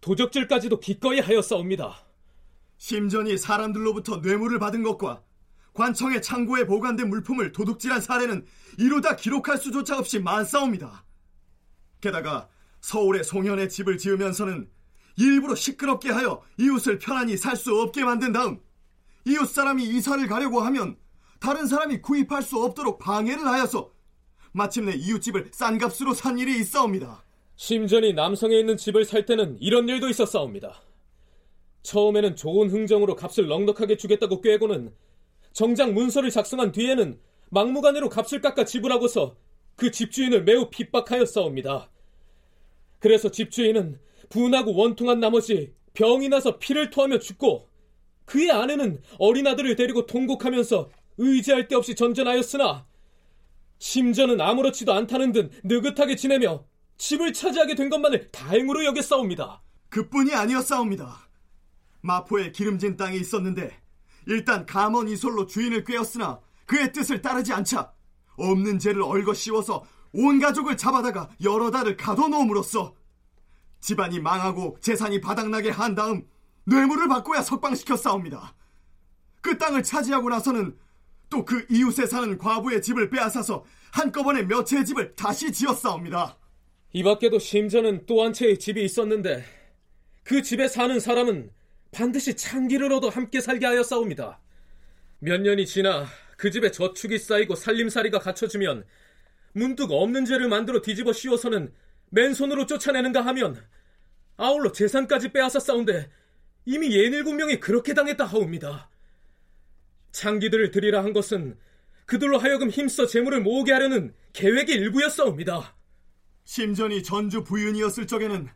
도적질까지도 기꺼이 하였사옵니다. 심전이 사람들로부터 뇌물을 받은 것과 관청의 창고에 보관된 물품을 도둑질한 사례는 이루다 기록할 수조차 없이 많사옵니다. 게다가 서울의 송현의 집을 지으면서는 일부러 시끄럽게 하여 이웃을 편안히 살 수 없게 만든 다음 이웃 사람이 이사를 가려고 하면 다른 사람이 구입할 수 없도록 방해를 하여서 마침내 이웃집을 싼 값으로 산 일이 있사옵니다. 심전이 남성에 있는 집을 살 때는 이런 일도 있었사옵니다. 처음에는 좋은 흥정으로 값을 넉넉하게 주겠다고 꾀고는 정작 문서를 작성한 뒤에는 막무가내로 값을 깎아 지불하고서 그 집주인을 매우 핍박하였사옵니다. 그래서 집주인은 분하고 원통한 나머지 병이 나서 피를 토하며 죽고 그의 아내는 어린 아들을 데리고 통곡하면서 의지할 데 없이 전전하였으나 심전은 아무렇지도 않다는 듯 느긋하게 지내며 집을 차지하게 된 것만을 다행으로 여겼사옵니다. 그뿐이 아니었사옵니다. 마포에 기름진 땅이 있었는데 일단 감원 이솔로 주인을 꿰었으나 그의 뜻을 따르지 않자 없는 죄를 얼거 씌워서 온 가족을 잡아다가 여러 달을 가둬놓음으로써 집안이 망하고 재산이 바닥나게 한 다음 뇌물을 받고야 석방시켰사옵니다. 그 땅을 차지하고 나서는 또 그 이웃에 사는 과부의 집을 빼앗아서 한꺼번에 몇 채의 집을 다시 지었사옵니다. 이 밖에도 심전은 또한 채의 집이 있었는데 그 집에 사는 사람은 반드시 창기를 얻어 함께 살게 하였사옵니다. 몇 년이 지나 그 집에 저축이 쌓이고 살림살이가 갖춰지면 문득 없는 죄를 만들어 뒤집어 씌워서는 맨손으로 쫓아내는가 하면 아울러 재산까지 빼앗아 싸운데 이미 예닐곱 명이 그렇게 당했다 하옵니다. 창기들을 들이라 한 것은 그들로 하여금 힘써 재물을 모으게 하려는 계획의 일부였사옵니다. 심전이 전주 부윤이었을 적에는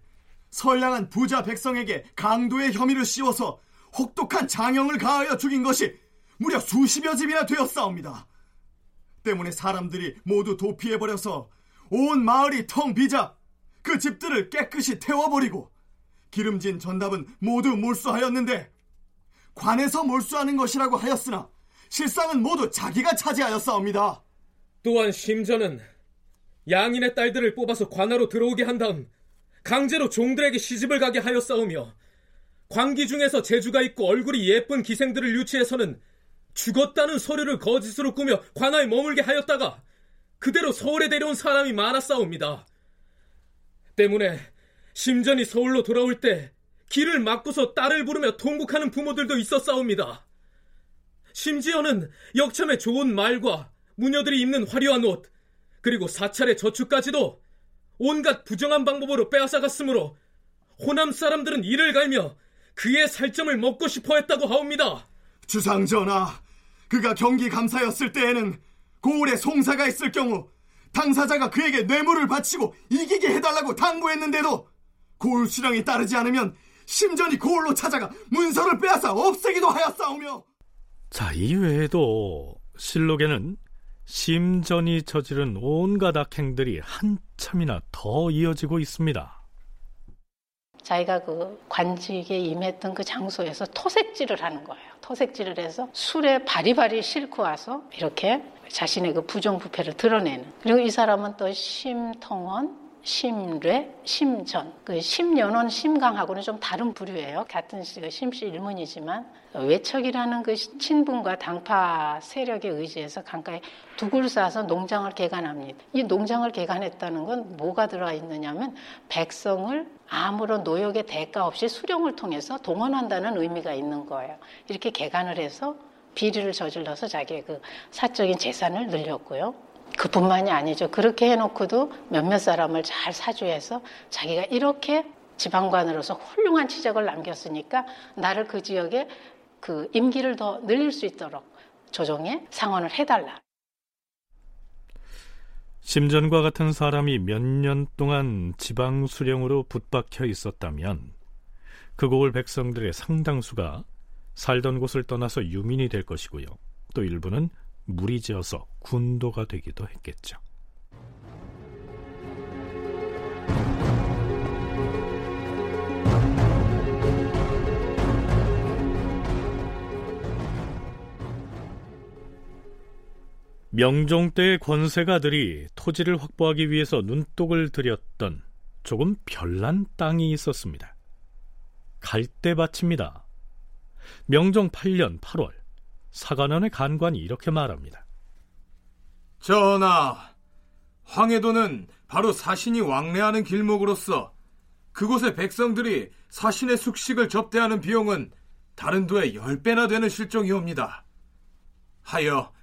선량한 부자 백성에게 강도의 혐의를 씌워서 혹독한 장형을 가하여 죽인 것이 무려 수십여 집이나 되었사옵니다. 때문에 사람들이 모두 도피해버려서 온 마을이 텅 비자 그 집들을 깨끗이 태워버리고 기름진 전답은 모두 몰수하였는데 관에서 몰수하는 것이라고 하였으나 실상은 모두 자기가 차지하였사옵니다. 또한 심전은 양인의 딸들을 뽑아서 관하로 들어오게 한 다음 강제로 종들에게 시집을 가게 하였사오며 광기 중에서 재주가 있고 얼굴이 예쁜 기생들을 유치해서는 죽었다는 서류를 거짓으로 꾸며 관하에 머물게 하였다가 그대로 서울에 데려온 사람이 많았사옵니다. 때문에 심전이 서울로 돌아올 때 길을 막고서 딸을 부르며 통곡하는 부모들도 있었사옵니다. 심지어는 역참에 좋은 말과 무녀들이 입는 화려한 옷, 그리고 사찰의 저축까지도 온갖 부정한 방법으로 빼앗아갔으므로 호남 사람들은 이를 갈며 그의 살점을 먹고 싶어 했다고 하옵니다. 주상전하, 그가 경기 감사였을 때에는 고을에 송사가 있을 경우 당사자가 그에게 뇌물을 바치고 이기게 해달라고 당부했는데도 고을 수령이 따르지 않으면 심전이 고을로 찾아가 문서를 빼앗아 없애기도 하였사오며 자, 이외에도 실록에는 심전이 저지른 온갖 악행들이 한참이나 더 이어지고 있습니다. 자기가 그 관직에 임했던 그 장소에서 토색질을 하는 거예요. 토색질을 해서 술에 바리바리 싣고 와서 이렇게 자신의 그 부정부패를 드러내는. 그리고 이 사람은 또 심통원, 심뢰, 심전. 그 심연원, 심강하고는 좀 다른 부류예요. 같은 그 심씨 일문이지만 외척이라는 그 친분과 당파 세력에 의지해서 강가에 두굴 쌓아서 농장을 개간합니다. 이 농장을 개간했다는 건 뭐가 들어가 있느냐면 백성을 아무런 노역의 대가 없이 수령을 통해서 동원한다는 의미가 있는 거예요. 이렇게 개간을 해서 비리를 저질러서 자기의 그 사적인 재산을 늘렸고요. 그뿐만이 아니죠. 그렇게 해놓고도 몇몇 사람을 잘 사주해서 자기가 이렇게 지방관으로서 훌륭한 치적을 남겼으니까 나를 그 지역에 그 임기를 더 늘릴 수 있도록 조정에 상언을 해달라. 심전과 같은 사람이 몇 년 동안 지방 수령으로 붙박혀 있었다면 그 고을 백성들의 상당수가 살던 곳을 떠나서 유민이 될 것이고요. 또 일부는 무리지어서 군도가 되기도 했겠죠. 명종 때의 권세가들이 토지를 확보하기 위해서 눈독을 들였던 조금 별난 땅이 있었습니다. 갈대밭입니다. 명종 8년 8월 사관원의 간관이 이렇게 말합니다. 전하, 황해도는 바로 사신이 왕래하는 길목으로서 그곳의 백성들이 사신의 숙식을 접대하는 비용은 다른 도의 10배나 되는 실정이옵니다. 하여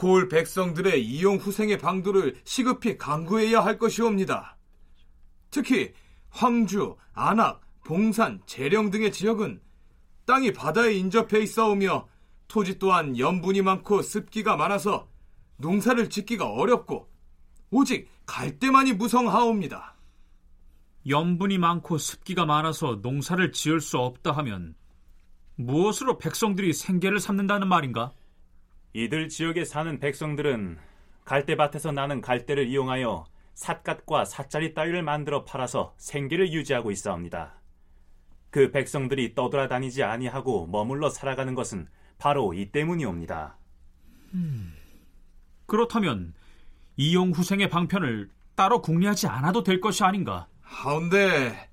고을 백성들의 이용 후생의 방도를 시급히 강구해야 할 것이옵니다. 특히 황주, 안악, 봉산, 재령 등의 지역은 땅이 바다에 인접해 있어오며 토지 또한 염분이 많고 습기가 많아서 농사를 짓기가 어렵고 오직 갈대만이 무성하옵니다. 염분이 많고 습기가 많아서 농사를 지을 수 없다 하면 무엇으로 백성들이 생계를 삼는다는 말인가? 이들 지역에 사는 백성들은 갈대밭에서 나는 갈대를 이용하여 삿갓과 삿자리 따위를 만들어 팔아서 생계를 유지하고 있사옵니다. 그 백성들이 떠돌아다니지 아니하고 머물러 살아가는 것은 바로 이 때문이옵니다. 음, 그렇다면 이용 후생의 방편을 따로 궁리하지 않아도 될 것이 아닌가? 하운데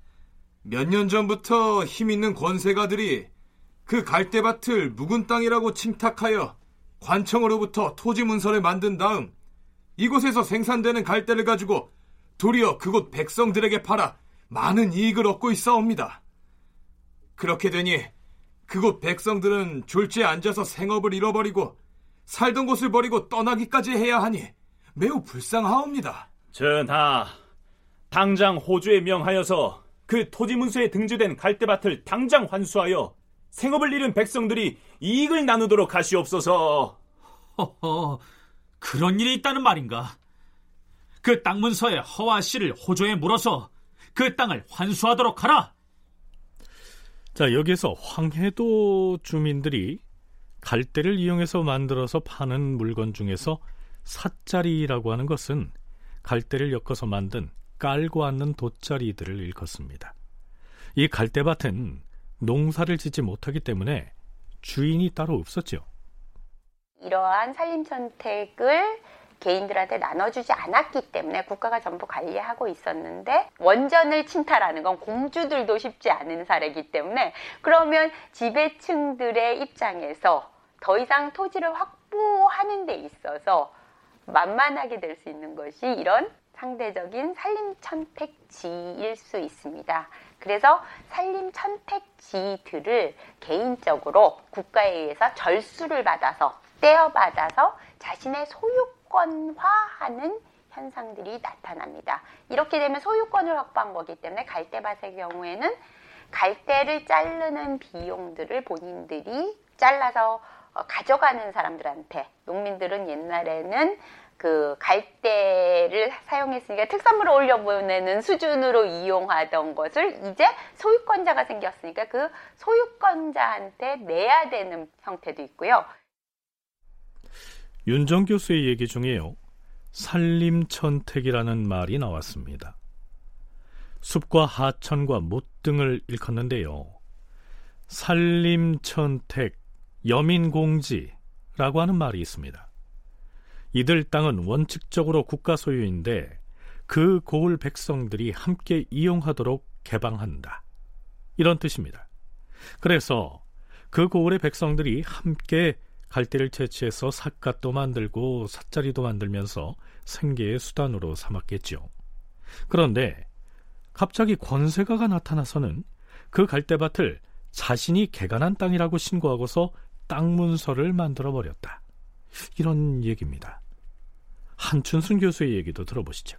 몇 년 전부터 힘 있는 권세가들이 그 갈대밭을 묵은 땅이라고 침탁하여 관청으로부터 토지 문서를 만든 다음 이곳에서 생산되는 갈대를 가지고 도리어 그곳 백성들에게 팔아 많은 이익을 얻고 있어옵니다. 그렇게 되니 그곳 백성들은 졸지에 앉아서 생업을 잃어버리고 살던 곳을 버리고 떠나기까지 해야 하니 매우 불쌍하옵니다. 전하, 당장 호주에 명하여서 그 토지 문서에 등재된 갈대밭을 당장 환수하여 생업을 잃은 백성들이 이익을 나누도록 하시옵소서. 허허, 그런 일이 있다는 말인가? 그 땅 문서에 허와 씨를 호조에 물어서 그 땅을 환수하도록 하라. 자, 여기서 황해도 주민들이 갈대를 이용해서 만들어서 파는 물건 중에서 삿자리라고 하는 것은 갈대를 엮어서 만든 깔고 앉는 돗자리들을 일컫습니다. 이 갈대밭은 농사를 짓지 못하기 때문에 주인이 따로 없었죠. 이러한 산림 선택을 개인들한테 나눠주지 않았기 때문에 국가가 전부 관리하고 있었는데 원전을 침탈하는 건 공주들도 쉽지 않은 사례이기 때문에 그러면 지배층들의 입장에서 더 이상 토지를 확보하는 데 있어서 만만하게 될 수 있는 것이 이런 상대적인 산림 천택지일 수 있습니다. 그래서 산림 천택지들을 개인적으로 국가에 의해서 절수를 받아서 떼어받아서 자신의 소유권화하는 현상들이 나타납니다. 이렇게 되면 소유권을 확보한 거기 때문에 갈대밭의 경우에는 갈대를 자르는 비용들을 본인들이 잘라서 가져가는 사람들한테 농민들은 옛날에는 그 갈대를 사용했으니까 특산물을 올려보내는 수준으로 이용하던 것을 이제 소유권자가 생겼으니까 그 소유권자한테 내야 되는 형태도 있고요. 윤정 교수의 얘기 중에요. 산림천택이라는 말이 나왔습니다. 숲과 하천과 못 등을 일컫는데요. 산림천택, 여민공지라고 하는 말이 있습니다. 이들 땅은 원칙적으로 국가 소유인데 그 고을 백성들이 함께 이용하도록 개방한다. 이런 뜻입니다. 그래서 그 고을의 백성들이 함께 갈대를 채취해서 삿갓도 만들고 삿자리도 만들면서 생계의 수단으로 삼았겠죠. 그런데 갑자기 권세가가 나타나서는 그 갈대밭을 자신이 개간한 땅이라고 신고하고서 땅 문서를 만들어 버렸다. 이런 얘기입니다. 한춘순 교수의 얘기도 들어보시죠.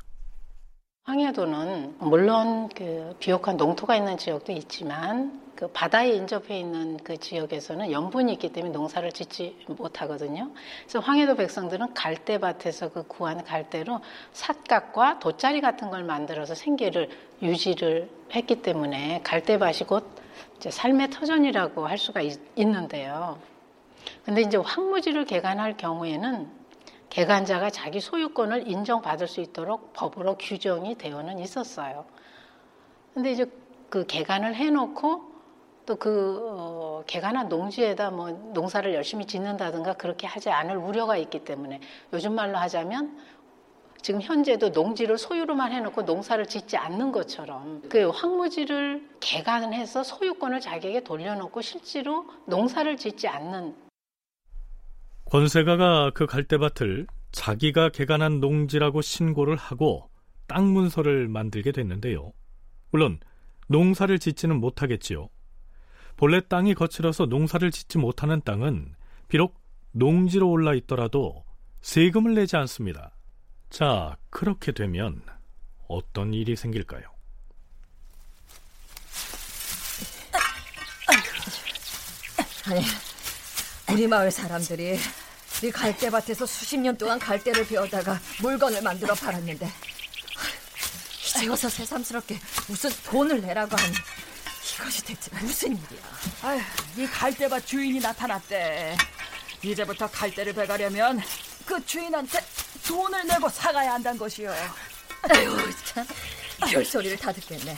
황해도는 물론 그 비옥한 농토가 있는 지역도 있지만 그 바다에 인접해 있는 그 지역에서는 염분이 있기 때문에 농사를 짓지 못하거든요. 그래서 황해도 백성들은 갈대밭에서 그 구한 갈대로 삿갓과 돗자리 같은 걸 만들어서 생계를 유지를 했기 때문에 갈대밭이 곧 삶의 터전이라고 할 수가 있, 있는데요. 근데 이제 황무지를 개간할 경우에는 개간자가 자기 소유권을 인정받을 수 있도록 법으로 규정이 되어는 있었어요. 근데 이제 그 개간을 해놓고 또그 어, 개간한 농지에다 뭐 농사를 열심히 짓는다든가 그렇게 하지 않을 우려가 있기 때문에 요즘 말로 하자면 지금 현재도 농지를 소유로만 해놓고 농사를 짓지 않는 것처럼 그 황무지를 개간해서 소유권을 자기에게 돌려놓고 실제로 농사를 짓지 않는 권세가가 그 갈대밭을 자기가 개간한 농지라고 신고를 하고 땅 문서를 만들게 됐는데요. 물론 농사를 짓지는 못하겠지요. 본래 땅이 거칠어서 농사를 짓지 못하는 땅은 비록 농지로 올라 있더라도 세금을 내지 않습니다. 자, 그렇게 되면 어떤 일이 생길까요? 아니, 우리 마을 사람들이 이 갈대밭에서 수십 년 동안 갈대를 베어다가 물건을 만들어 팔았는데 이제 와서 새삼스럽게 무슨 돈을 내라고 하니 이것이 대체 무슨 일이야? 아휴, 이 갈대밭 주인이 나타났대. 이제부터 갈대를 베가려면 그 주인한테 돈을 내고 사가야 한다는 것이요. 아유, 참. 별 소리를 다 듣겠네.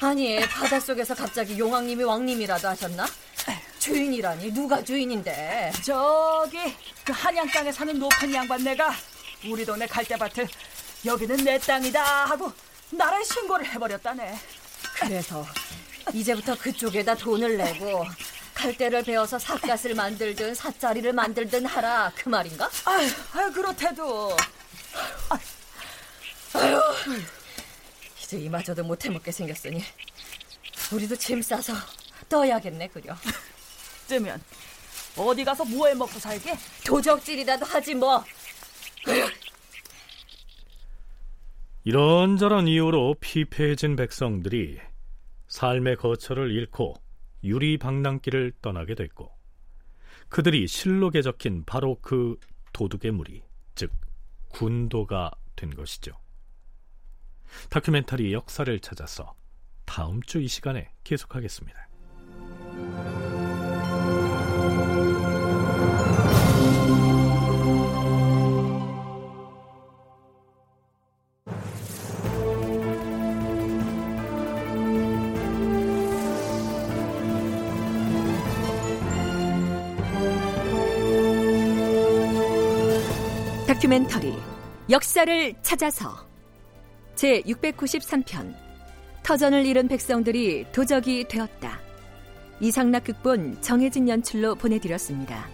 아니, 바닷속에서 갑자기 용왕님이 왕님이라도 하셨나? 주인이라니 누가 주인인데? 저기 그 한양 땅에 사는 높은 양반네가 우리 동네 갈대밭을 여기는 내 땅이다 하고 나라에 신고를 해버렸다네. 그래서 이제부터 그쪽에다 돈을 내고 갈대를 베어서 삿갓을 만들든 삿자리를 만들든 하라 그 말인가? 아유, 아유 그렇대도. 아유, 아유, 이제 이마저도 못해 먹게 생겼으니 우리도 짐 싸서 떠야겠네 그려. 뜨면 어디 가서 뭐해 먹고 살게? 도적질이라도 하지 뭐. 이런저런 이유로 피폐해진 백성들이 삶의 거처를 잃고 유리방랑길을 떠나게 됐고 그들이 실록에 적힌 바로 그 도둑의 무리, 즉 군도가 된 것이죠. 다큐멘터리 역사를 찾아서 다음 주 이 시간에 계속하겠습니다. 다큐멘터리 역사를 찾아서 제 693편 터전을 잃은 백성들이 도적이 되었다. 이상락 극본 정혜진 연출로 보내드렸습니다.